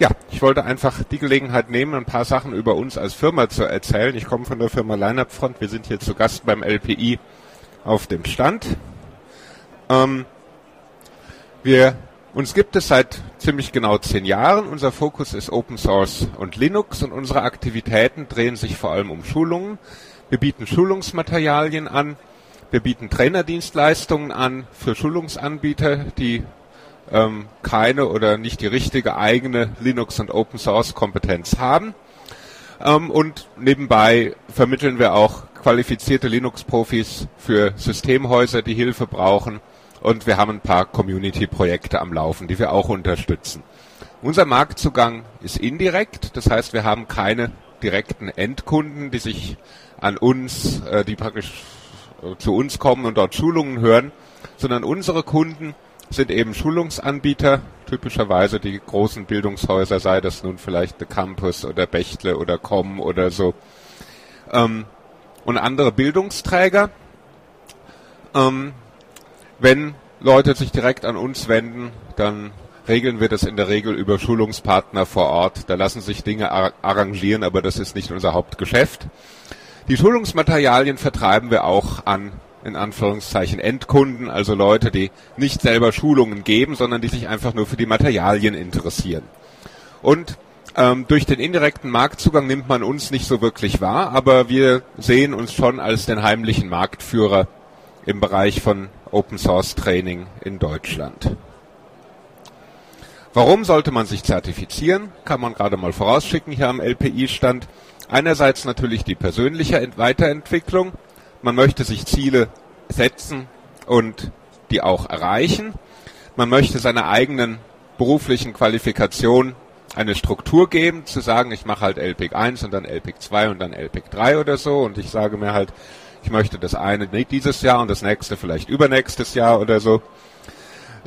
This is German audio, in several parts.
ja, ich wollte einfach die Gelegenheit nehmen, ein paar Sachen über uns als Firma zu erzählen. Ich komme von der Firma Lineup Front. Wir sind hier zu Gast beim LPI auf dem Stand. Ähm, wir, uns gibt es seit ziemlich genau zehn Jahren. Unser Fokus ist Open Source und Linux und unsere Aktivitäten drehen sich vor allem um Schulungen. Wir bieten Schulungsmaterialien an. Wir bieten Trainerdienstleistungen an für Schulungsanbieter, die ähm, keine oder nicht die richtige eigene Linux- und Open-Source-Kompetenz haben. Ähm, und nebenbei vermitteln wir auch qualifizierte Linux-Profis für Systemhäuser, die Hilfe brauchen. Und wir haben ein paar Community-Projekte am Laufen, die wir auch unterstützen. Unser Marktzugang ist indirekt, das heißt, wir haben keine direkten Endkunden, die sich an uns, äh, die praktisch äh, zu uns kommen und dort Schulungen hören, sondern unsere Kunden sind eben Schulungsanbieter, typischerweise die großen Bildungshäuser, sei das nun vielleicht The Campus oder Bechtle oder Com oder so, ähm, und andere Bildungsträger. Ähm, wenn Leute sich direkt an uns wenden, dann regeln wir das in der Regel über Schulungspartner vor Ort. Da lassen sich Dinge arrangieren, aber das ist nicht unser Hauptgeschäft. Die Schulungsmaterialien vertreiben wir auch an in Anführungszeichen Endkunden, also Leute, die nicht selber Schulungen geben, sondern die sich einfach nur für die Materialien interessieren. Und ähm, durch den indirekten Marktzugang nimmt man uns nicht so wirklich wahr, aber wir sehen uns schon als den heimlichen Marktführer im Bereich von Open Source Training in Deutschland. Warum sollte man sich zertifizieren? Kann man gerade mal vorausschicken hier am LPI-Stand. Einerseits natürlich die persönliche Weiterentwicklung, man möchte sich Ziele setzen und die auch erreichen. Man möchte seiner eigenen beruflichen Qualifikation eine Struktur geben, zu sagen, ich mache halt LPIC 1 und dann LPIC 2 und dann LPIC 3 oder so und ich sage mir halt, ich möchte das eine dieses Jahr und das nächste vielleicht übernächstes Jahr oder so.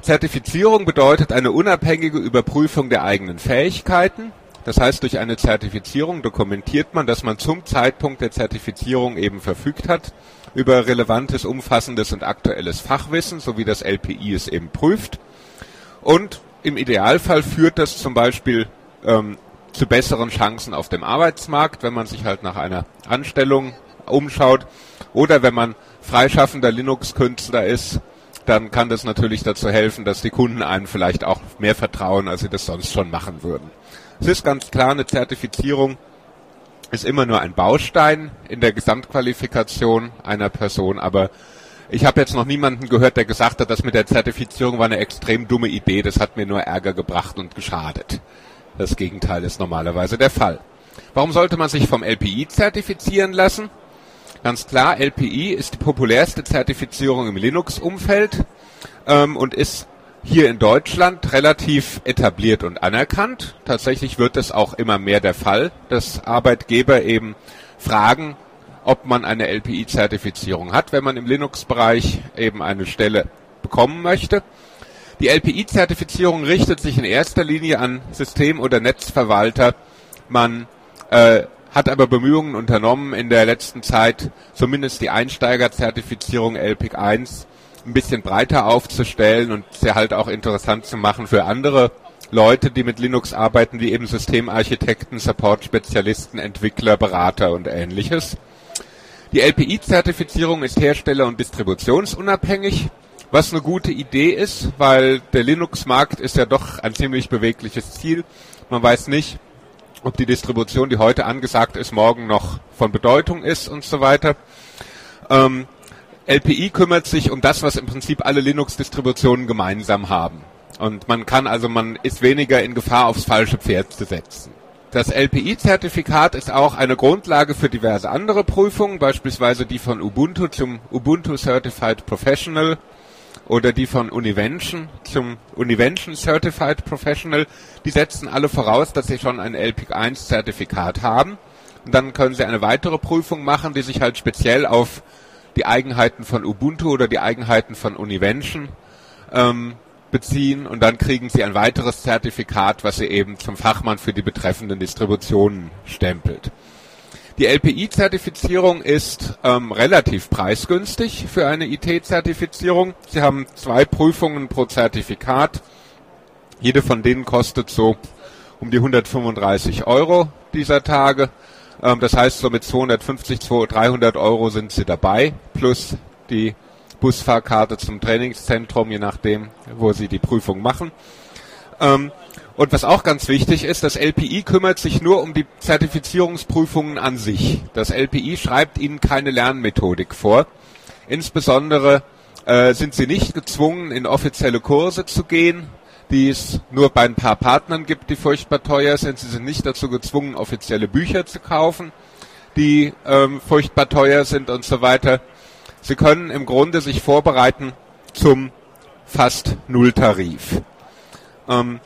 Zertifizierung bedeutet eine unabhängige Überprüfung der eigenen Fähigkeiten. Das heißt, durch eine Zertifizierung dokumentiert man, dass man zum Zeitpunkt der Zertifizierung eben verfügt hat über relevantes, umfassendes und aktuelles Fachwissen, so wie das LPI es eben prüft. Und im Idealfall führt das zum Beispiel ähm, zu besseren Chancen auf dem Arbeitsmarkt, wenn man sich halt nach einer Anstellung umschaut. Oder wenn man freischaffender Linux-Künstler ist, dann kann das natürlich dazu helfen, dass die Kunden einem vielleicht auch mehr vertrauen, als sie das sonst schon machen würden. Es ist ganz klar, eine Zertifizierung ist immer nur ein Baustein in der Gesamtqualifikation einer Person, aber ich habe jetzt noch niemanden gehört, der gesagt hat, das mit der Zertifizierung war eine extrem dumme Idee, das hat mir nur Ärger gebracht und geschadet. Das Gegenteil ist normalerweise der Fall. Warum sollte man sich vom LPI zertifizieren lassen? Ganz klar, LPI ist die populärste Zertifizierung im Linux-Umfeld ähm, und ist hier in Deutschland relativ etabliert und anerkannt. Tatsächlich wird es auch immer mehr der Fall, dass Arbeitgeber eben fragen, ob man eine LPI-Zertifizierung hat, wenn man im Linux-Bereich eben eine Stelle bekommen möchte. Die LPI-Zertifizierung richtet sich in erster Linie an System- oder Netzverwalter. Man äh, hat aber Bemühungen unternommen, in der letzten Zeit zumindest die Einsteigerzertifizierung LPIC 1 ein bisschen breiter aufzustellen und sie halt auch interessant zu machen für andere Leute, die mit Linux arbeiten, wie eben Systemarchitekten, Support-Spezialisten, Entwickler, Berater und ähnliches. Die LPI-Zertifizierung ist hersteller- und distributionsunabhängig, was eine gute Idee ist, weil der Linux-Markt ist ja doch ein ziemlich bewegliches Ziel. Man weiß nicht, ob die Distribution, die heute angesagt ist, morgen noch von Bedeutung ist und so weiter. Ähm, LPI kümmert sich um das, was im Prinzip alle Linux-Distributionen gemeinsam haben. Und man kann also, man ist weniger in Gefahr, aufs falsche Pferd zu setzen. Das LPI-Zertifikat ist auch eine Grundlage für diverse andere Prüfungen, beispielsweise die von Ubuntu zum Ubuntu Certified Professional oder die von Univention zum Univention Certified Professional. Die setzen alle voraus, dass sie schon ein LPI 1 Zertifikat haben. Und dann können sie eine weitere Prüfung machen, die sich halt speziell auf die Eigenheiten von Ubuntu oder die Eigenheiten von Univention ähm, beziehen und dann kriegen sie ein weiteres Zertifikat, was sie eben zum Fachmann für die betreffenden Distributionen stempelt. Die LPI-Zertifizierung ist ähm, relativ preisgünstig für eine IT-Zertifizierung. Sie haben zwei Prüfungen pro Zertifikat. Jede von denen kostet so um die 135 Euro dieser Tage. Ähm, das heißt, so mit 250, 300 Euro sind sie dabei, plus die Busfahrkarte zum Trainingszentrum, je nachdem, wo sie die Prüfung machen. Ähm, und was auch ganz wichtig ist, das LPI kümmert sich nur um die Zertifizierungsprüfungen an sich. Das LPI schreibt Ihnen keine Lernmethodik vor. Insbesondere äh, sind Sie nicht gezwungen, in offizielle Kurse zu gehen, die es nur bei ein paar Partnern gibt, die furchtbar teuer sind. Sie sind nicht dazu gezwungen, offizielle Bücher zu kaufen, die ähm, furchtbar teuer sind und so weiter. Sie können im Grunde sich vorbereiten zum fast Nulltarif. Ähm,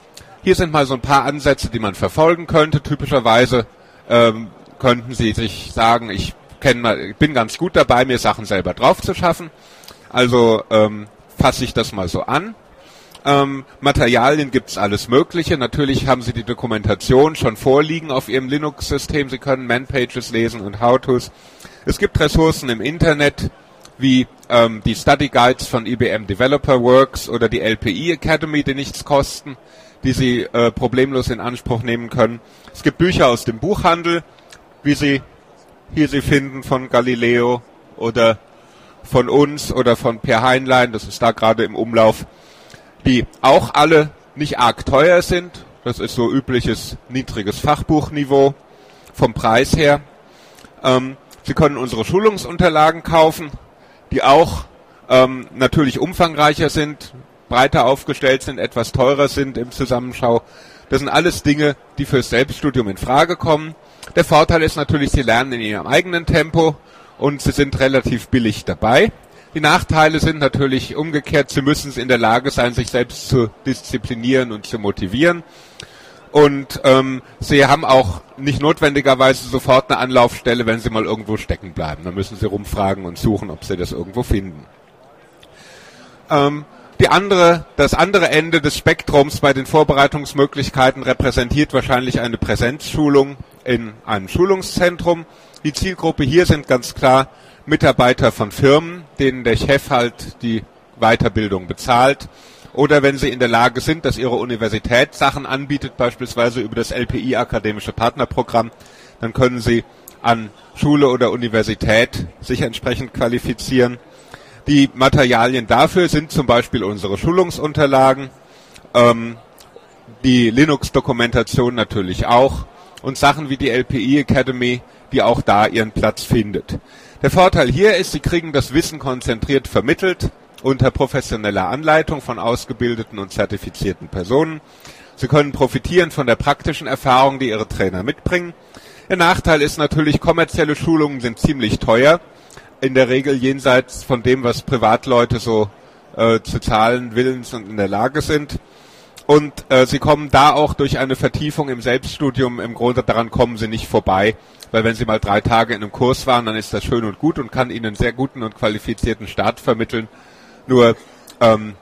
hier sind mal so ein paar Ansätze, die man verfolgen könnte. Typischerweise ähm, könnten Sie sich sagen, ich, ich bin ganz gut dabei, mir Sachen selber drauf zu schaffen. Also ähm, fasse ich das mal so an. Ähm, Materialien gibt's alles Mögliche. Natürlich haben Sie die Dokumentation schon vorliegen auf Ihrem Linux-System. Sie können Man-Pages lesen und How-Tos. Es gibt Ressourcen im Internet wie ähm, die Study Guides von IBM Developer Works oder die LPI Academy, die nichts kosten, die Sie äh, problemlos in Anspruch nehmen können. Es gibt Bücher aus dem Buchhandel, wie Sie hier sie finden von Galileo oder von uns oder von Per Heinlein, das ist da gerade im Umlauf die auch alle nicht arg teuer sind. Das ist so übliches niedriges Fachbuchniveau vom Preis her. Ähm, Sie können unsere Schulungsunterlagen kaufen, die auch ähm, natürlich umfangreicher sind, breiter aufgestellt sind, etwas teurer sind im Zusammenschau. Das sind alles Dinge, die fürs Selbststudium in Frage kommen. Der Vorteil ist natürlich, Sie lernen in Ihrem eigenen Tempo und Sie sind relativ billig dabei. Die Nachteile sind natürlich umgekehrt, sie müssen in der Lage sein, sich selbst zu disziplinieren und zu motivieren. Und ähm, sie haben auch nicht notwendigerweise sofort eine Anlaufstelle, wenn sie mal irgendwo stecken bleiben. Dann müssen sie rumfragen und suchen, ob sie das irgendwo finden. Ähm, die andere, das andere Ende des Spektrums bei den Vorbereitungsmöglichkeiten repräsentiert wahrscheinlich eine Präsenzschulung in einem Schulungszentrum. Die Zielgruppe hier sind ganz klar Mitarbeiter von Firmen, denen der Chef halt die Weiterbildung bezahlt. Oder wenn sie in der Lage sind, dass ihre Universität Sachen anbietet, beispielsweise über das LPI Akademische Partnerprogramm, dann können sie an Schule oder Universität sich entsprechend qualifizieren. Die Materialien dafür sind zum Beispiel unsere Schulungsunterlagen, ähm, die Linux-Dokumentation natürlich auch und Sachen wie die LPI Academy, die auch da ihren Platz findet. Der Vorteil hier ist, Sie kriegen das Wissen konzentriert vermittelt unter professioneller Anleitung von ausgebildeten und zertifizierten Personen. Sie können profitieren von der praktischen Erfahrung, die Ihre Trainer mitbringen. Der Nachteil ist natürlich, kommerzielle Schulungen sind ziemlich teuer. In der Regel jenseits von dem, was Privatleute so äh, zu zahlen willens und in der Lage sind. Und äh, sie kommen da auch durch eine Vertiefung im Selbststudium, im Grunde daran kommen sie nicht vorbei, weil wenn Sie mal drei Tage in einem Kurs waren, dann ist das schön und gut und kann Ihnen einen sehr guten und qualifizierten Start vermitteln. Nur ähm,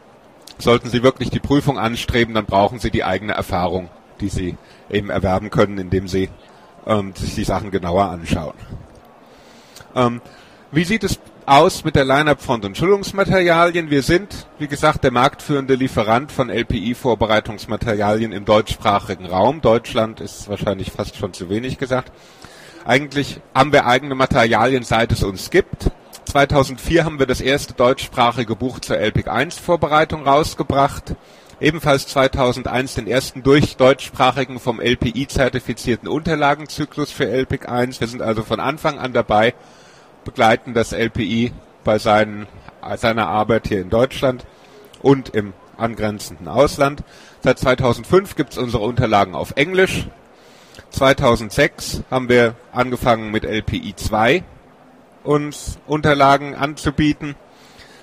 sollten Sie wirklich die Prüfung anstreben, dann brauchen Sie die eigene Erfahrung, die Sie eben erwerben können, indem Sie ähm, sich die Sachen genauer anschauen. Ähm, wie sieht es aus mit der Line-Up von den Schulungsmaterialien? Wir sind, wie gesagt, der marktführende Lieferant von LPI-Vorbereitungsmaterialien im deutschsprachigen Raum. Deutschland ist wahrscheinlich fast schon zu wenig gesagt. Eigentlich haben wir eigene Materialien, seit es uns gibt. 2004 haben wir das erste deutschsprachige Buch zur LPIC 1 Vorbereitung rausgebracht. Ebenfalls 2001 den ersten durch deutschsprachigen vom LPI zertifizierten Unterlagenzyklus für LPIC 1. Wir sind also von Anfang an dabei, begleiten das LPI bei seinen, seiner Arbeit hier in Deutschland und im angrenzenden Ausland. Seit 2005 gibt es unsere Unterlagen auf Englisch. 2006 haben wir angefangen mit LPI 2 uns Unterlagen anzubieten.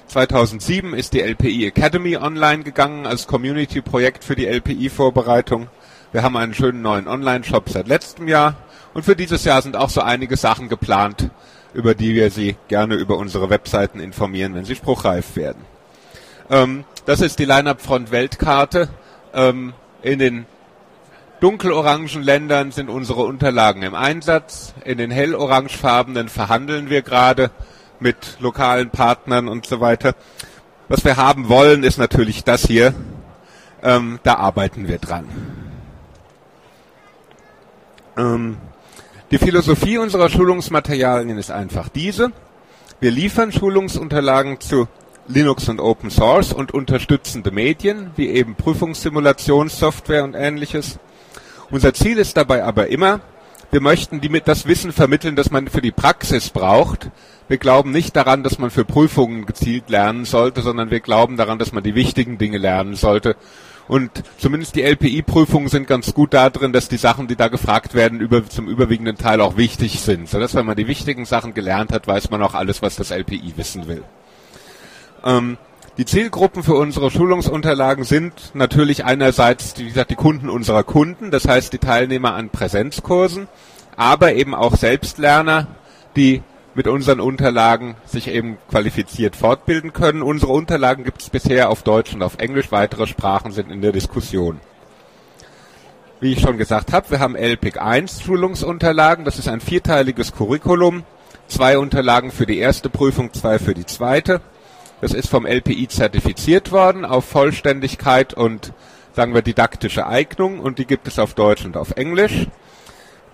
2007 ist die LPI Academy online gegangen als Community-Projekt für die LPI-Vorbereitung. Wir haben einen schönen neuen Online-Shop seit letztem Jahr und für dieses Jahr sind auch so einige Sachen geplant, über die wir Sie gerne über unsere Webseiten informieren, wenn sie spruchreif werden. Ähm, das ist die Line-Up-Front-Weltkarte. Ähm, in den dunkelorangen Ländern sind unsere Unterlagen im Einsatz. In den hellorangefarbenen verhandeln wir gerade mit lokalen Partnern und so weiter. Was wir haben wollen, ist natürlich das hier. Ähm, da arbeiten wir dran. Ähm, die Philosophie unserer Schulungsmaterialien ist einfach diese. Wir liefern Schulungsunterlagen zu Linux und Open Source und unterstützende Medien, wie eben Prüfungssimulationssoftware und ähnliches. Unser Ziel ist dabei aber immer, wir möchten die mit das Wissen vermitteln, das man für die Praxis braucht. Wir glauben nicht daran, dass man für Prüfungen gezielt lernen sollte, sondern wir glauben daran, dass man die wichtigen Dinge lernen sollte. Und zumindest die LPI-Prüfungen sind ganz gut darin, dass die Sachen, die da gefragt werden, über, zum überwiegenden Teil auch wichtig sind. Sodass, wenn man die wichtigen Sachen gelernt hat, weiß man auch alles, was das LPI wissen will. Ähm, die Zielgruppen für unsere Schulungsunterlagen sind natürlich einerseits, wie gesagt, die Kunden unserer Kunden, das heißt die Teilnehmer an Präsenzkursen, aber eben auch Selbstlerner, die mit unseren Unterlagen sich eben qualifiziert fortbilden können. Unsere Unterlagen gibt es bisher auf Deutsch und auf Englisch, weitere Sprachen sind in der Diskussion. Wie ich schon gesagt habe, wir haben LPIC 1 Schulungsunterlagen, das ist ein vierteiliges Curriculum, zwei Unterlagen für die erste Prüfung, zwei für die zweite. Das ist vom LPI zertifiziert worden auf Vollständigkeit und sagen wir didaktische Eignung und die gibt es auf Deutsch und auf Englisch.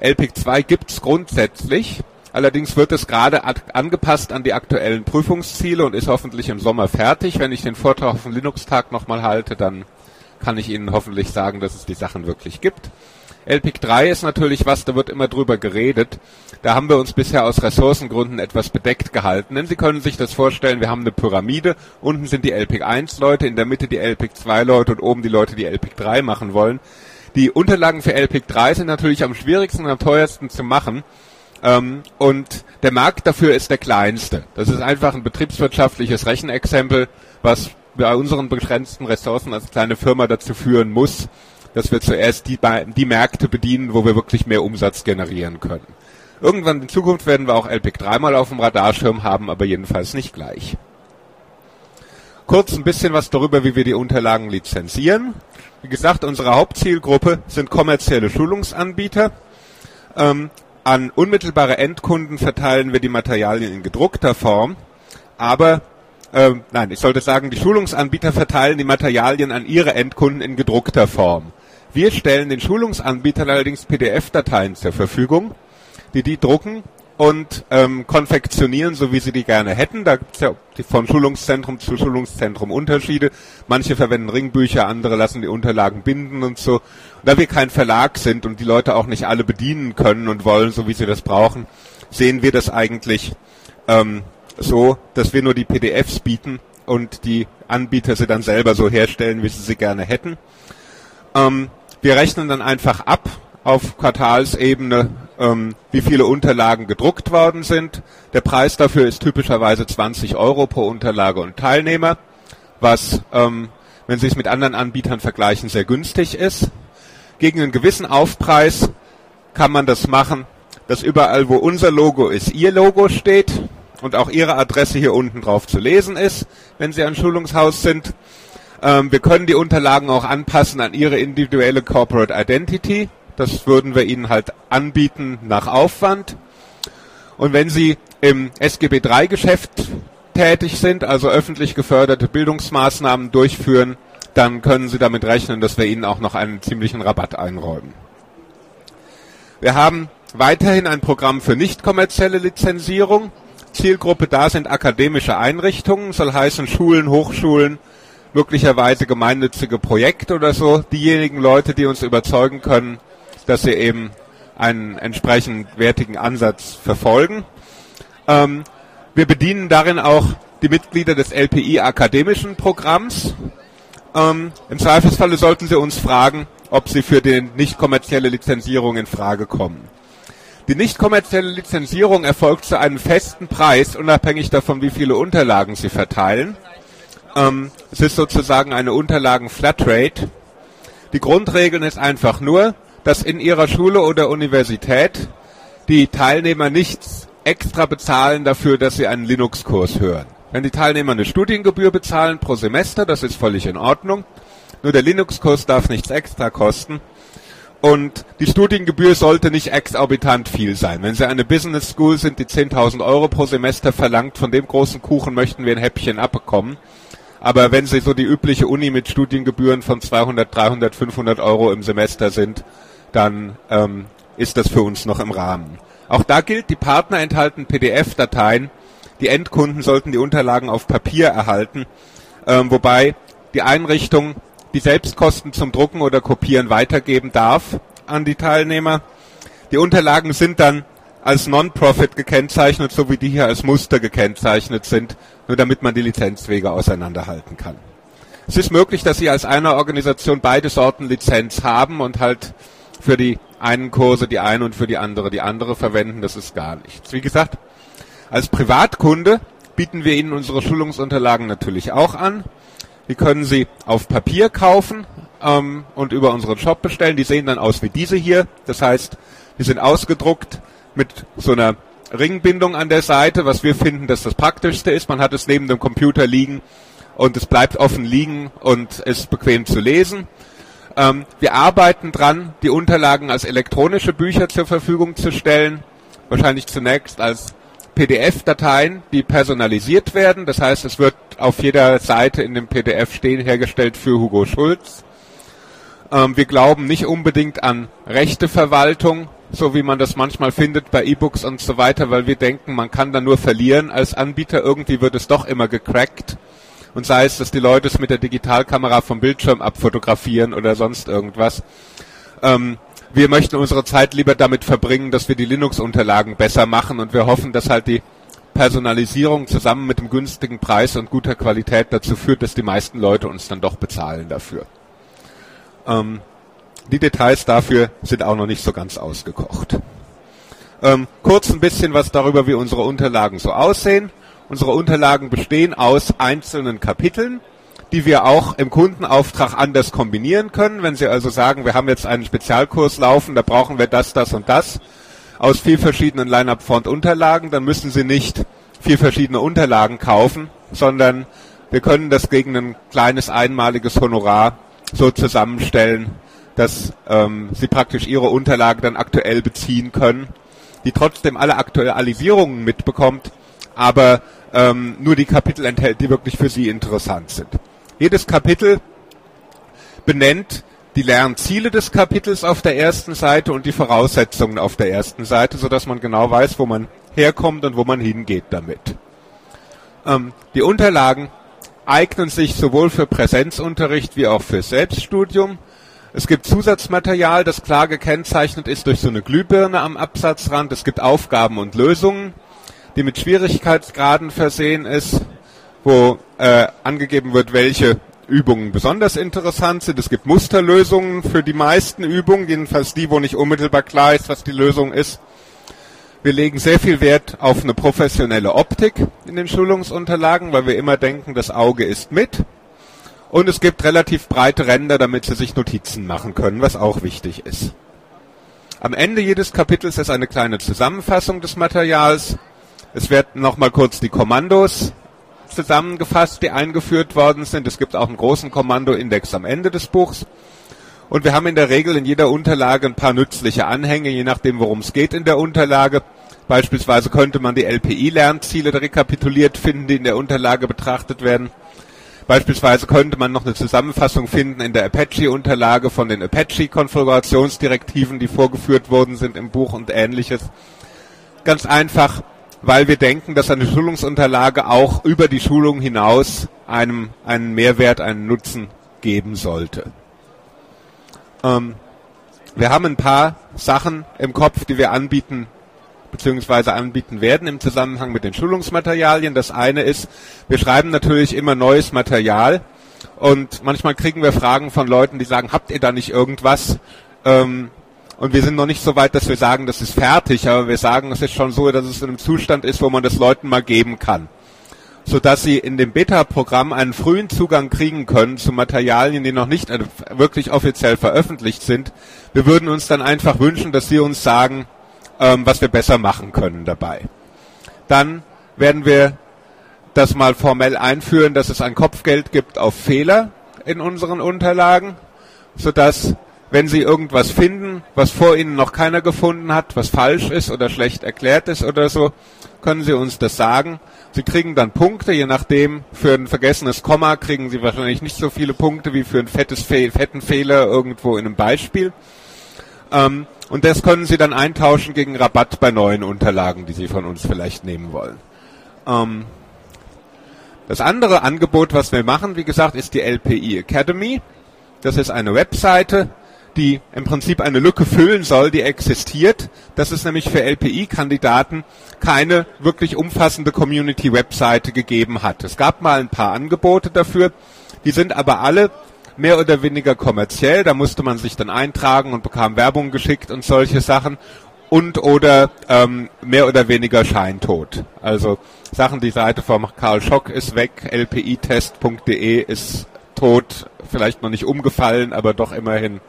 LPIC 2 gibt es grundsätzlich, allerdings wird es gerade angepasst an die aktuellen Prüfungsziele und ist hoffentlich im Sommer fertig. Wenn ich den Vortrag auf dem Linux-Tag nochmal halte, dann kann ich Ihnen hoffentlich sagen, dass es die Sachen wirklich gibt. LPIC 3 ist natürlich was, da wird immer drüber geredet. Da haben wir uns bisher aus Ressourcengründen etwas bedeckt gehalten. Denn Sie können sich das vorstellen, wir haben eine Pyramide. Unten sind die LPIC 1 Leute, in der Mitte die LPIC 2 Leute und oben die Leute, die LPIC 3 machen wollen. Die Unterlagen für LPIC 3 sind natürlich am schwierigsten und am teuersten zu machen. Ähm, und der Markt dafür ist der kleinste. Das ist einfach ein betriebswirtschaftliches Rechenexempel, was bei unseren begrenzten Ressourcen als kleine Firma dazu führen muss, dass wir zuerst die, die Märkte bedienen, wo wir wirklich mehr Umsatz generieren können. Irgendwann in Zukunft werden wir auch LPIC dreimal auf dem Radarschirm haben, aber jedenfalls nicht gleich. Kurz ein bisschen was darüber, wie wir die Unterlagen lizenzieren. Wie gesagt, unsere Hauptzielgruppe sind kommerzielle Schulungsanbieter. Ähm, an unmittelbare Endkunden verteilen wir die Materialien in gedruckter Form, aber äh, nein, ich sollte sagen, die Schulungsanbieter verteilen die Materialien an ihre Endkunden in gedruckter Form. Wir stellen den Schulungsanbietern allerdings PDF-Dateien zur Verfügung, die die drucken und ähm, konfektionieren, so wie sie die gerne hätten. Da gibt es ja von Schulungszentrum zu Schulungszentrum Unterschiede. Manche verwenden Ringbücher, andere lassen die Unterlagen binden und so. Und da wir kein Verlag sind und die Leute auch nicht alle bedienen können und wollen, so wie sie das brauchen, sehen wir das eigentlich ähm, so, dass wir nur die PDFs bieten und die Anbieter sie dann selber so herstellen, wie sie sie gerne hätten. Ähm, wir rechnen dann einfach ab auf Quartalsebene, ähm, wie viele Unterlagen gedruckt worden sind. Der Preis dafür ist typischerweise 20 Euro pro Unterlage und Teilnehmer, was, ähm, wenn Sie es mit anderen Anbietern vergleichen, sehr günstig ist. Gegen einen gewissen Aufpreis kann man das machen, dass überall, wo unser Logo ist, Ihr Logo steht und auch Ihre Adresse hier unten drauf zu lesen ist, wenn Sie ein Schulungshaus sind. Ähm, wir können die Unterlagen auch anpassen an Ihre individuelle Corporate Identity. Das würden wir Ihnen halt anbieten nach Aufwand. Und wenn Sie im SGB III-Geschäft tätig sind, also öffentlich geförderte Bildungsmaßnahmen durchführen, dann können Sie damit rechnen, dass wir Ihnen auch noch einen ziemlichen Rabatt einräumen. Wir haben weiterhin ein Programm für nicht kommerzielle Lizenzierung. Zielgruppe da sind akademische Einrichtungen, soll heißen Schulen, Hochschulen, möglicherweise gemeinnützige Projekte oder so, diejenigen Leute, die uns überzeugen können, dass sie eben einen entsprechend wertigen Ansatz verfolgen. Ähm, wir bedienen darin auch die Mitglieder des LPI akademischen Programms. Ähm, Im Zweifelsfalle sollten Sie uns fragen, ob Sie für die nicht kommerzielle Lizenzierung in Frage kommen. Die nicht kommerzielle Lizenzierung erfolgt zu einem festen Preis, unabhängig davon, wie viele Unterlagen Sie verteilen. Ähm, es ist sozusagen eine Unterlagen-Flatrate. Die Grundregeln ist einfach nur, dass in ihrer Schule oder Universität die Teilnehmer nichts extra bezahlen dafür, dass sie einen Linux-Kurs hören. Wenn die Teilnehmer eine Studiengebühr bezahlen pro Semester, das ist völlig in Ordnung. Nur der Linux-Kurs darf nichts extra kosten. Und die Studiengebühr sollte nicht exorbitant viel sein. Wenn Sie eine Business School sind, die 10.000 Euro pro Semester verlangt, von dem großen Kuchen möchten wir ein Häppchen abbekommen. Aber wenn Sie so die übliche Uni mit Studiengebühren von 200, 300, 500 Euro im Semester sind, dann ähm, ist das für uns noch im Rahmen. Auch da gilt, die Partner enthalten PDF-Dateien. Die Endkunden sollten die Unterlagen auf Papier erhalten, ähm, wobei die Einrichtung die Selbstkosten zum Drucken oder Kopieren weitergeben darf an die Teilnehmer. Die Unterlagen sind dann als Non-Profit gekennzeichnet, so wie die hier als Muster gekennzeichnet sind, nur damit man die Lizenzwege auseinanderhalten kann. Es ist möglich, dass Sie als eine Organisation beide Sorten Lizenz haben und halt für die einen Kurse die eine und für die andere die andere verwenden. Das ist gar nichts. Wie gesagt, als Privatkunde bieten wir Ihnen unsere Schulungsunterlagen natürlich auch an. Die können Sie auf Papier kaufen ähm, und über unseren Shop bestellen. Die sehen dann aus wie diese hier. Das heißt, die sind ausgedruckt mit so einer Ringbindung an der Seite, was wir finden, dass das praktischste ist. Man hat es neben dem Computer liegen und es bleibt offen liegen und ist bequem zu lesen. Ähm, wir arbeiten dran, die Unterlagen als elektronische Bücher zur Verfügung zu stellen. Wahrscheinlich zunächst als PDF-Dateien, die personalisiert werden. Das heißt, es wird auf jeder Seite in dem PDF stehen, hergestellt für Hugo Schulz. Ähm, wir glauben nicht unbedingt an Rechteverwaltung, so wie man das manchmal findet bei E-Books und so weiter, weil wir denken, man kann da nur verlieren als Anbieter. Irgendwie wird es doch immer gecrackt und sei es, dass die Leute es mit der Digitalkamera vom Bildschirm abfotografieren oder sonst irgendwas. Ähm, wir möchten unsere Zeit lieber damit verbringen, dass wir die Linux-Unterlagen besser machen und wir hoffen, dass halt die Personalisierung zusammen mit dem günstigen Preis und guter Qualität dazu führt, dass die meisten Leute uns dann doch bezahlen dafür. Ähm, die Details dafür sind auch noch nicht so ganz ausgekocht. Ähm, kurz ein bisschen was darüber, wie unsere Unterlagen so aussehen. Unsere Unterlagen bestehen aus einzelnen Kapiteln, die wir auch im Kundenauftrag anders kombinieren können. Wenn Sie also sagen, wir haben jetzt einen Spezialkurs laufen, da brauchen wir das, das und das aus vier verschiedenen Line-Up-Font-Unterlagen, dann müssen Sie nicht vier verschiedene Unterlagen kaufen, sondern wir können das gegen ein kleines einmaliges Honorar so zusammenstellen, dass ähm, Sie praktisch Ihre Unterlage dann aktuell beziehen können, die trotzdem alle Aktualisierungen mitbekommt, aber ähm, nur die Kapitel enthält, die wirklich für Sie interessant sind. Jedes Kapitel benennt die Lernziele des Kapitels auf der ersten Seite und die Voraussetzungen auf der ersten Seite, so dass man genau weiß, wo man herkommt und wo man hingeht damit. Ähm, die Unterlagen eignen sich sowohl für Präsenzunterricht wie auch für Selbststudium. Es gibt Zusatzmaterial, das klar gekennzeichnet ist durch so eine Glühbirne am Absatzrand. Es gibt Aufgaben und Lösungen die mit Schwierigkeitsgraden versehen ist, wo äh, angegeben wird, welche Übungen besonders interessant sind. Es gibt Musterlösungen für die meisten Übungen, jedenfalls die, wo nicht unmittelbar klar ist, was die Lösung ist. Wir legen sehr viel Wert auf eine professionelle Optik in den Schulungsunterlagen, weil wir immer denken, das Auge ist mit. Und es gibt relativ breite Ränder, damit Sie sich Notizen machen können, was auch wichtig ist. Am Ende jedes Kapitels ist eine kleine Zusammenfassung des Materials es werden nochmal kurz die Kommandos zusammengefasst, die eingeführt worden sind. Es gibt auch einen großen Kommandoindex am Ende des Buchs. Und wir haben in der Regel in jeder Unterlage ein paar nützliche Anhänge, je nachdem, worum es geht in der Unterlage. Beispielsweise könnte man die LPI-Lernziele rekapituliert finden, die in der Unterlage betrachtet werden. Beispielsweise könnte man noch eine Zusammenfassung finden in der Apache-Unterlage von den Apache-Konfigurationsdirektiven, die vorgeführt worden sind im Buch und ähnliches. Ganz einfach, weil wir denken, dass eine Schulungsunterlage auch über die Schulung hinaus einem einen Mehrwert, einen Nutzen geben sollte. Ähm, wir haben ein paar Sachen im Kopf, die wir anbieten beziehungsweise anbieten werden im Zusammenhang mit den Schulungsmaterialien. Das eine ist, wir schreiben natürlich immer neues Material und manchmal kriegen wir Fragen von Leuten, die sagen, habt ihr da nicht irgendwas? Ähm, und wir sind noch nicht so weit, dass wir sagen, das ist fertig, aber wir sagen, es ist schon so, dass es in einem Zustand ist, wo man das Leuten mal geben kann. Sodass sie in dem Beta-Programm einen frühen Zugang kriegen können zu Materialien, die noch nicht wirklich offiziell veröffentlicht sind. Wir würden uns dann einfach wünschen, dass sie uns sagen, ähm, was wir besser machen können dabei. Dann werden wir das mal formell einführen, dass es ein Kopfgeld gibt auf Fehler in unseren Unterlagen, sodass wenn Sie irgendwas finden, was vor Ihnen noch keiner gefunden hat, was falsch ist oder schlecht erklärt ist oder so, können Sie uns das sagen. Sie kriegen dann Punkte, je nachdem, für ein vergessenes Komma kriegen Sie wahrscheinlich nicht so viele Punkte wie für einen fettes Fe fetten Fehler irgendwo in einem Beispiel. Ähm, Und das können Sie dann eintauschen gegen Rabatt bei neuen Unterlagen, die Sie von uns vielleicht nehmen wollen. Ähm, das andere Angebot, was wir machen, wie gesagt, ist die LPI Academy. Das ist eine Webseite, die im Prinzip eine Lücke füllen soll, die existiert. Das ist nämlich für LPI-Kandidaten keine wirklich umfassende Community-Webseite gegeben hat. Es gab mal ein paar Angebote dafür, die sind aber alle mehr oder weniger kommerziell. Da musste man sich dann eintragen und bekam Werbung geschickt und solche Sachen. Und oder ähm, mehr oder weniger scheintot. Also Sachen, die Seite von Karl Schock ist weg, lpitest.de ist tot, vielleicht noch nicht umgefallen, aber doch immerhin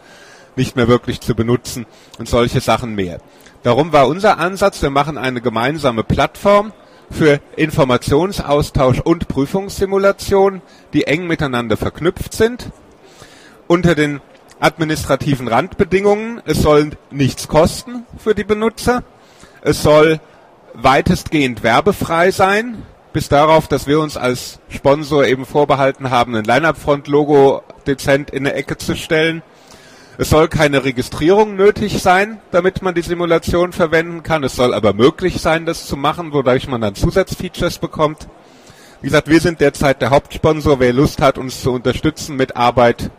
nicht mehr wirklich zu benutzen und solche Sachen mehr. Darum war unser Ansatz, wir machen eine gemeinsame Plattform für Informationsaustausch und Prüfungssimulation, die eng miteinander verknüpft sind. Unter den administrativen Randbedingungen, es soll nichts kosten für die Benutzer, es soll weitestgehend werbefrei sein, bis darauf, dass wir uns als Sponsor eben vorbehalten haben, ein Line-Up-Front-Logo dezent in eine Ecke zu stellen. Es soll keine Registrierung nötig sein, damit man die Simulation verwenden kann. Es soll aber möglich sein, das zu machen, wodurch man dann Zusatzfeatures bekommt. Wie gesagt, wir sind derzeit der Hauptsponsor. Wer Lust hat, uns zu unterstützen mit Arbeit,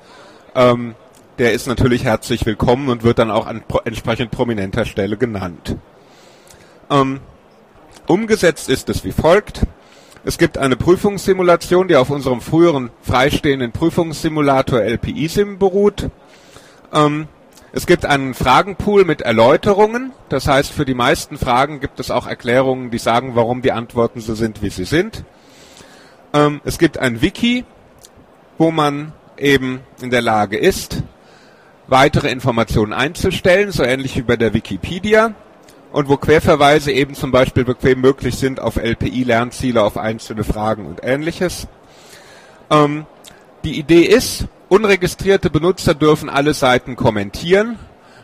ähm, der ist natürlich herzlich willkommen und wird dann auch an pro entsprechend prominenter Stelle genannt. Ähm, umgesetzt ist es wie folgt. Es gibt eine Prüfungssimulation, die auf unserem früheren freistehenden Prüfungssimulator LPI-Sim beruht. Ähm, es gibt einen Fragenpool mit Erläuterungen. Das heißt, für die meisten Fragen gibt es auch Erklärungen, die sagen, warum die Antworten so sind, wie sie sind. Ähm, es gibt ein Wiki, wo man eben in der Lage ist, weitere Informationen einzustellen, so ähnlich wie bei der Wikipedia. Und wo Querverweise eben zum Beispiel bequem möglich sind auf LPI-Lernziele, auf einzelne Fragen und ähnliches. Ähm, die Idee ist, Unregistrierte Benutzer dürfen alle Seiten kommentieren.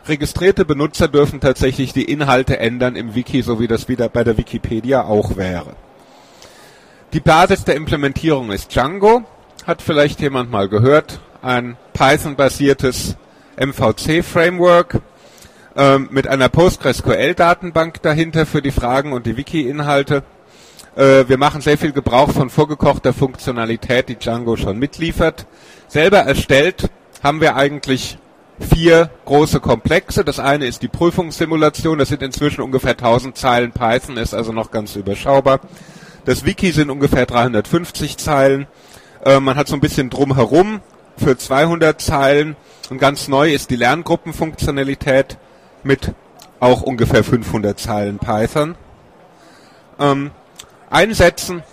Registrierte Benutzer dürfen tatsächlich die Inhalte ändern im Wiki, so wie das wieder bei der Wikipedia auch wäre. Die Basis der Implementierung ist Django. Hat vielleicht jemand mal gehört. Ein Python-basiertes MVC-Framework äh, mit einer PostgreSQL-Datenbank dahinter für die Fragen und die Wiki-Inhalte. Äh, wir machen sehr viel Gebrauch von vorgekochter Funktionalität, die Django schon mitliefert selber erstellt haben wir eigentlich vier große Komplexe. Das eine ist die Prüfungssimulation. Das sind inzwischen ungefähr 1000 Zeilen Python, ist also noch ganz überschaubar. Das Wiki sind ungefähr 350 Zeilen. Äh, man hat so ein bisschen drumherum für 200 Zeilen. Und ganz neu ist die Lerngruppenfunktionalität mit auch ungefähr 500 Zeilen Python. Ähm, einsetzen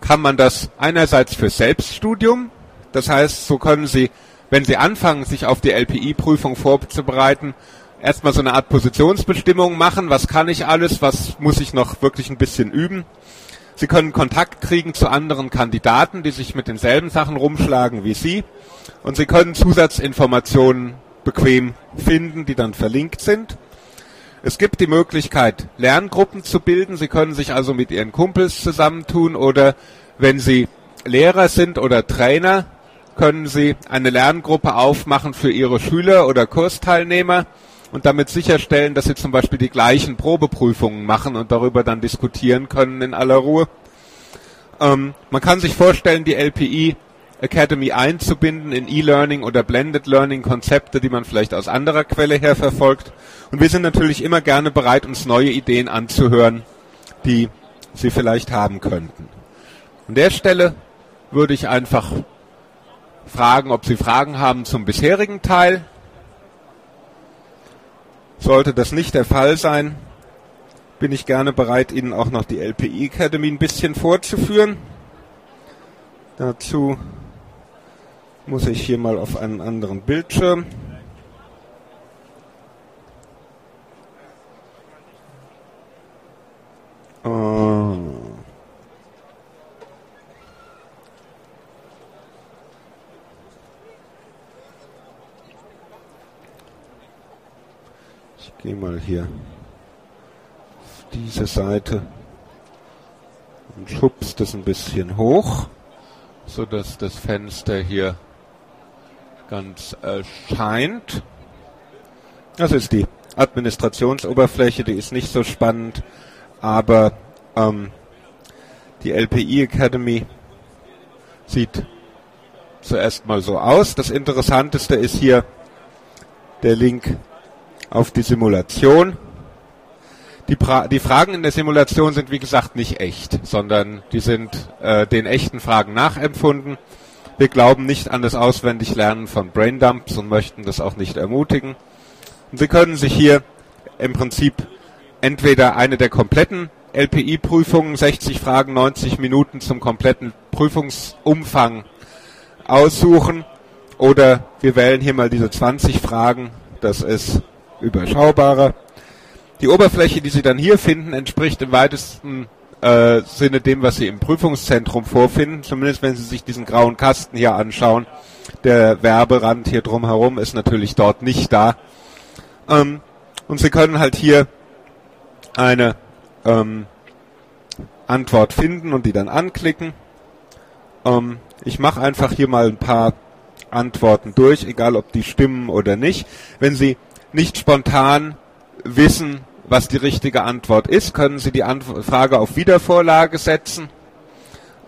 kann man das einerseits für Selbststudium. Das heißt, so können Sie, wenn Sie anfangen, sich auf die LPI-Prüfung vorzubereiten, erstmal so eine Art Positionsbestimmung machen. Was kann ich alles? Was muss ich noch wirklich ein bisschen üben? Sie können Kontakt kriegen zu anderen Kandidaten, die sich mit denselben Sachen rumschlagen wie Sie. Und Sie können Zusatzinformationen bequem finden, die dann verlinkt sind. Es gibt die Möglichkeit, Lerngruppen zu bilden. Sie können sich also mit Ihren Kumpels zusammentun oder wenn Sie Lehrer sind oder Trainer, können Sie eine Lerngruppe aufmachen für Ihre Schüler oder Kursteilnehmer und damit sicherstellen, dass Sie zum Beispiel die gleichen Probeprüfungen machen und darüber dann diskutieren können in aller Ruhe. Ähm, man kann sich vorstellen, die LPI Academy einzubinden in E-Learning oder Blended Learning Konzepte, die man vielleicht aus anderer Quelle her verfolgt. Und wir sind natürlich immer gerne bereit, uns neue Ideen anzuhören, die Sie vielleicht haben könnten. An der Stelle würde ich einfach fragen, ob Sie Fragen haben zum bisherigen Teil. Sollte das nicht der Fall sein, bin ich gerne bereit, Ihnen auch noch die LPI Academy ein bisschen vorzuführen. Dazu muss ich hier mal auf einen anderen Bildschirm. Hier auf diese Seite und schubst es ein bisschen hoch, so dass das Fenster hier ganz erscheint. Das ist die Administrationsoberfläche, die ist nicht so spannend, aber ähm, die LPI Academy sieht zuerst mal so aus. Das Interessanteste ist hier der Link auf die Simulation. Die, pra die Fragen in der Simulation sind wie gesagt nicht echt, sondern die sind äh, den echten Fragen nachempfunden. Wir glauben nicht an das Auswendiglernen von Braindumps und möchten das auch nicht ermutigen. Und Sie können sich hier im Prinzip entweder eine der kompletten LPI-Prüfungen, 60 Fragen, 90 Minuten zum kompletten Prüfungsumfang aussuchen oder wir wählen hier mal diese 20 Fragen, das ist überschaubarer. Die Oberfläche, die Sie dann hier finden, entspricht im weitesten äh, Sinne dem, was Sie im Prüfungszentrum vorfinden, zumindest wenn Sie sich diesen grauen Kasten hier anschauen. Der Werberand hier drumherum ist natürlich dort nicht da. Ähm, und Sie können halt hier eine ähm, Antwort finden und die dann anklicken. Ähm, ich mache einfach hier mal ein paar Antworten durch, egal ob die stimmen oder nicht. Wenn Sie nicht spontan wissen, was die richtige Antwort ist, können Sie die Frage auf Wiedervorlage setzen.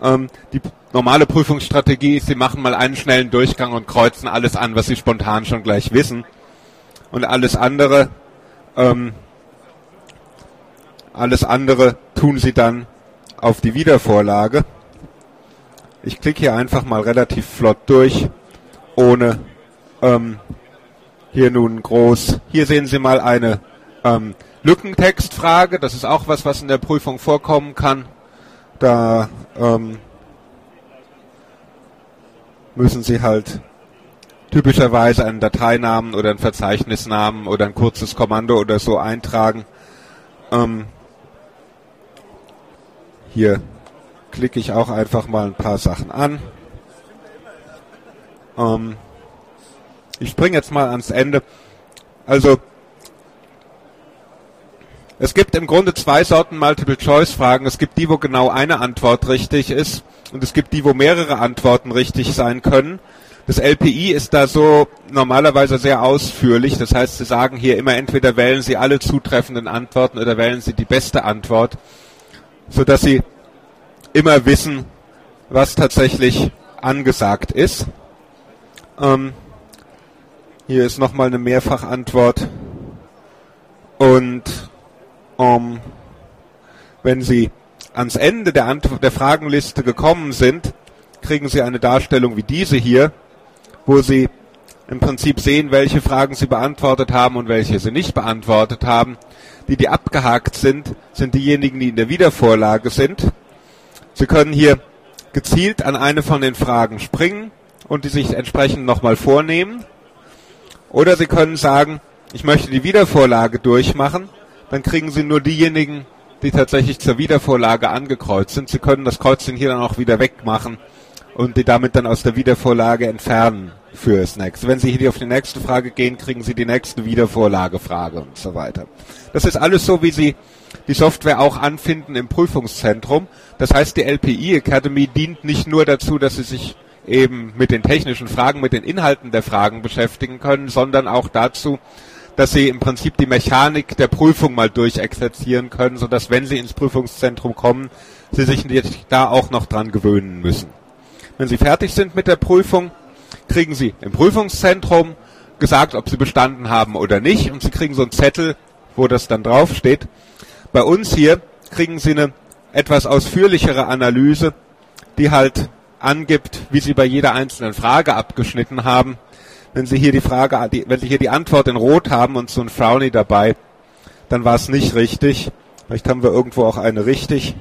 Ähm, die normale Prüfungsstrategie ist, Sie machen mal einen schnellen Durchgang und kreuzen alles an, was Sie spontan schon gleich wissen. Und alles andere, ähm, alles andere tun Sie dann auf die Wiedervorlage. Ich klicke hier einfach mal relativ flott durch, ohne ähm, hier nun groß. Hier sehen Sie mal eine ähm, Lückentextfrage. Das ist auch was, was in der Prüfung vorkommen kann. Da ähm, müssen Sie halt typischerweise einen Dateinamen oder einen Verzeichnisnamen oder ein kurzes Kommando oder so eintragen. Ähm, hier klicke ich auch einfach mal ein paar Sachen an. Ähm, ich springe jetzt mal ans Ende. Also, es gibt im Grunde zwei Sorten Multiple-Choice-Fragen. Es gibt die, wo genau eine Antwort richtig ist und es gibt die, wo mehrere Antworten richtig sein können. Das LPI ist da so normalerweise sehr ausführlich. Das heißt, Sie sagen hier immer entweder wählen Sie alle zutreffenden Antworten oder wählen Sie die beste Antwort, sodass Sie immer wissen, was tatsächlich angesagt ist. Ähm, hier ist nochmal eine Mehrfachantwort. Und um, wenn Sie ans Ende der, der Fragenliste gekommen sind, kriegen Sie eine Darstellung wie diese hier, wo Sie im Prinzip sehen, welche Fragen Sie beantwortet haben und welche Sie nicht beantwortet haben. Die, die abgehakt sind, sind diejenigen, die in der Wiedervorlage sind. Sie können hier gezielt an eine von den Fragen springen und die sich entsprechend nochmal vornehmen. Oder Sie können sagen, ich möchte die Wiedervorlage durchmachen. Dann kriegen Sie nur diejenigen, die tatsächlich zur Wiedervorlage angekreuzt sind. Sie können das Kreuzchen hier dann auch wieder wegmachen und die damit dann aus der Wiedervorlage entfernen für das nächste. Wenn Sie hier auf die nächste Frage gehen, kriegen Sie die nächste Wiedervorlagefrage und so weiter. Das ist alles so, wie Sie die Software auch anfinden im Prüfungszentrum. Das heißt, die LPI Academy dient nicht nur dazu, dass Sie sich eben mit den technischen Fragen, mit den Inhalten der Fragen beschäftigen können, sondern auch dazu, dass sie im Prinzip die Mechanik der Prüfung mal durchexerzieren können, sodass wenn sie ins Prüfungszentrum kommen, sie sich da auch noch dran gewöhnen müssen. Wenn sie fertig sind mit der Prüfung, kriegen sie im Prüfungszentrum gesagt, ob sie bestanden haben oder nicht und sie kriegen so einen Zettel, wo das dann draufsteht. Bei uns hier kriegen sie eine etwas ausführlichere Analyse, die halt angibt, wie Sie bei jeder einzelnen Frage abgeschnitten haben. Wenn Sie hier die Frage, die, wenn Sie hier die Antwort in Rot haben und so ein Frowny dabei, dann war es nicht richtig. Vielleicht haben wir irgendwo auch eine richtig.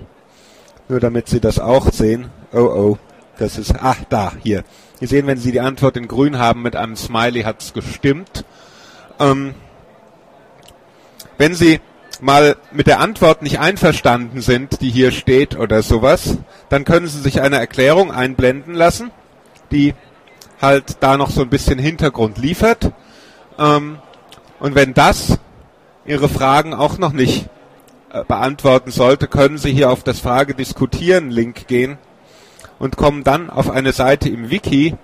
Nur damit Sie das auch sehen. Oh oh, das ist, ach da, hier. Sie sehen, wenn Sie die Antwort in grün haben mit einem Smiley, hat es gestimmt. Ähm, wenn Sie mal mit der Antwort nicht einverstanden sind, die hier steht oder sowas, dann können Sie sich eine Erklärung einblenden lassen, die halt da noch so ein bisschen Hintergrund liefert. Ähm, und wenn das Ihre Fragen auch noch nicht äh, beantworten sollte, können Sie hier auf das Frage diskutieren Link gehen und kommen dann auf eine Seite im Wiki,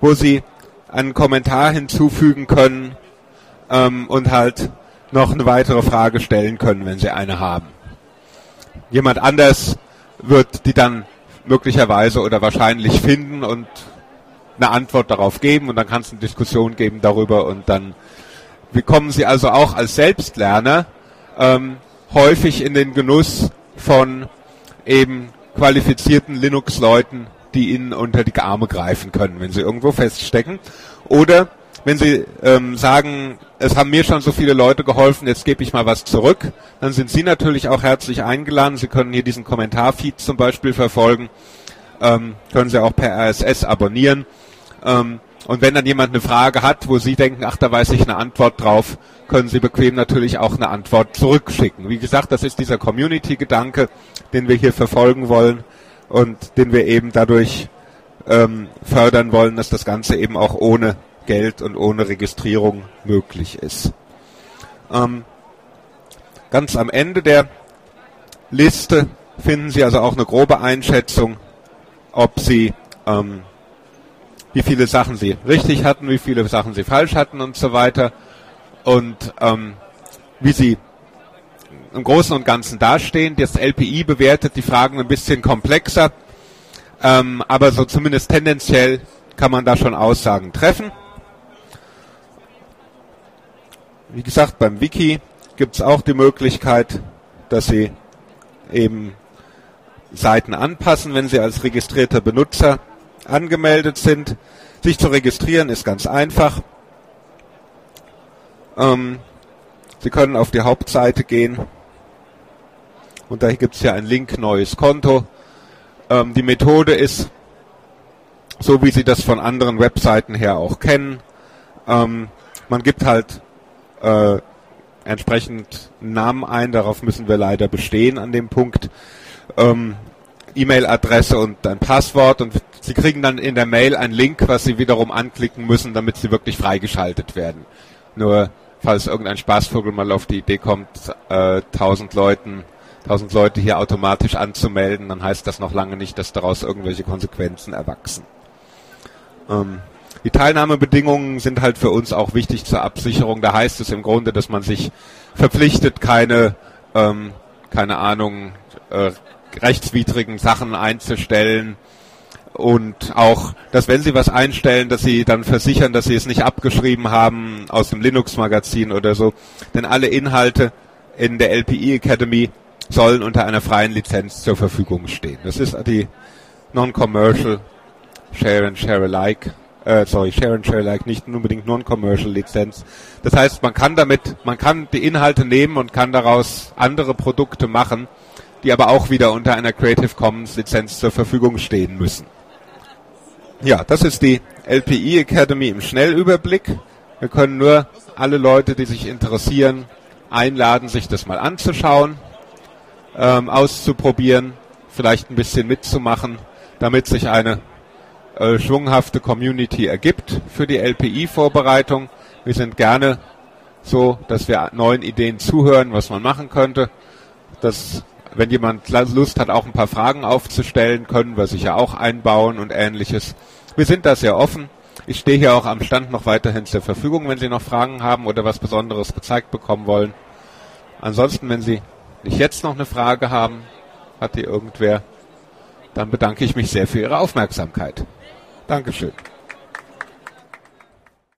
wo Sie einen Kommentar hinzufügen können ähm, und halt noch eine weitere Frage stellen können, wenn sie eine haben. Jemand anders wird die dann möglicherweise oder wahrscheinlich finden und eine Antwort darauf geben und dann kann es eine Diskussion geben darüber und dann bekommen Sie also auch als Selbstlerner ähm, häufig in den Genuss von eben qualifizierten Linux-Leuten, die Ihnen unter die Arme greifen können, wenn Sie irgendwo feststecken. Oder wenn Sie ähm, sagen, es haben mir schon so viele Leute geholfen, jetzt gebe ich mal was zurück, dann sind Sie natürlich auch herzlich eingeladen. Sie können hier diesen Kommentarfeed zum Beispiel verfolgen, ähm, können Sie auch per RSS abonnieren. Ähm, und wenn dann jemand eine Frage hat, wo Sie denken, ach, da weiß ich eine Antwort drauf, können Sie bequem natürlich auch eine Antwort zurückschicken. Wie gesagt, das ist dieser Community-Gedanke, den wir hier verfolgen wollen und den wir eben dadurch ähm, fördern wollen, dass das Ganze eben auch ohne Geld und ohne Registrierung möglich ist. Ähm, ganz am Ende der Liste finden Sie also auch eine grobe Einschätzung, ob Sie ähm, wie viele Sachen sie richtig hatten, wie viele Sachen sie falsch hatten und so weiter. Und ähm, wie sie im Großen und Ganzen dastehen. Das LPI bewertet die Fragen ein bisschen komplexer, ähm, aber so zumindest tendenziell kann man da schon Aussagen treffen. Wie gesagt, beim Wiki gibt es auch die Möglichkeit, dass Sie eben Seiten anpassen, wenn Sie als registrierter Benutzer angemeldet sind. Sich zu registrieren ist ganz einfach. Ähm, Sie können auf die Hauptseite gehen und da gibt es ja ein Link neues Konto. Ähm, die Methode ist so, wie Sie das von anderen Webseiten her auch kennen. Ähm, man gibt halt äh, entsprechend Namen ein, darauf müssen wir leider bestehen an dem Punkt. Ähm, E-Mail-Adresse und ein Passwort und Sie kriegen dann in der Mail einen Link, was Sie wiederum anklicken müssen, damit Sie wirklich freigeschaltet werden. Nur falls irgendein Spaßvogel mal auf die Idee kommt, äh, 1000 Leuten, 1000 Leute hier automatisch anzumelden, dann heißt das noch lange nicht, dass daraus irgendwelche Konsequenzen erwachsen. Ähm, die Teilnahmebedingungen sind halt für uns auch wichtig zur Absicherung. Da heißt es im Grunde, dass man sich verpflichtet, keine, ähm, keine Ahnung, äh, rechtswidrigen Sachen einzustellen und auch, dass wenn Sie was einstellen, dass Sie dann versichern, dass Sie es nicht abgeschrieben haben aus dem Linux-Magazin oder so. Denn alle Inhalte in der LPI Academy sollen unter einer freien Lizenz zur Verfügung stehen. Das ist die Non-Commercial Share and Share Alike, äh, sorry, Share and Share Alike, nicht unbedingt Non-Commercial Lizenz. Das heißt, man kann damit, man kann die Inhalte nehmen und kann daraus andere Produkte machen, die aber auch wieder unter einer Creative Commons Lizenz zur Verfügung stehen müssen. Ja, das ist die LPI Academy im Schnellüberblick. Wir können nur alle Leute, die sich interessieren, einladen, sich das mal anzuschauen, ähm, auszuprobieren, vielleicht ein bisschen mitzumachen, damit sich eine äh, schwunghafte Community ergibt für die LPI-Vorbereitung. Wir sind gerne so, dass wir neuen Ideen zuhören, was man machen könnte. Das wenn jemand Lust hat, auch ein paar Fragen aufzustellen, können wir sicher auch einbauen und ähnliches. Wir sind da sehr offen. Ich stehe hier auch am Stand noch weiterhin zur Verfügung, wenn Sie noch Fragen haben oder was Besonderes gezeigt bekommen wollen. Ansonsten, wenn Sie nicht jetzt noch eine Frage haben, hat die irgendwer, dann bedanke ich mich sehr für Ihre Aufmerksamkeit. Dankeschön.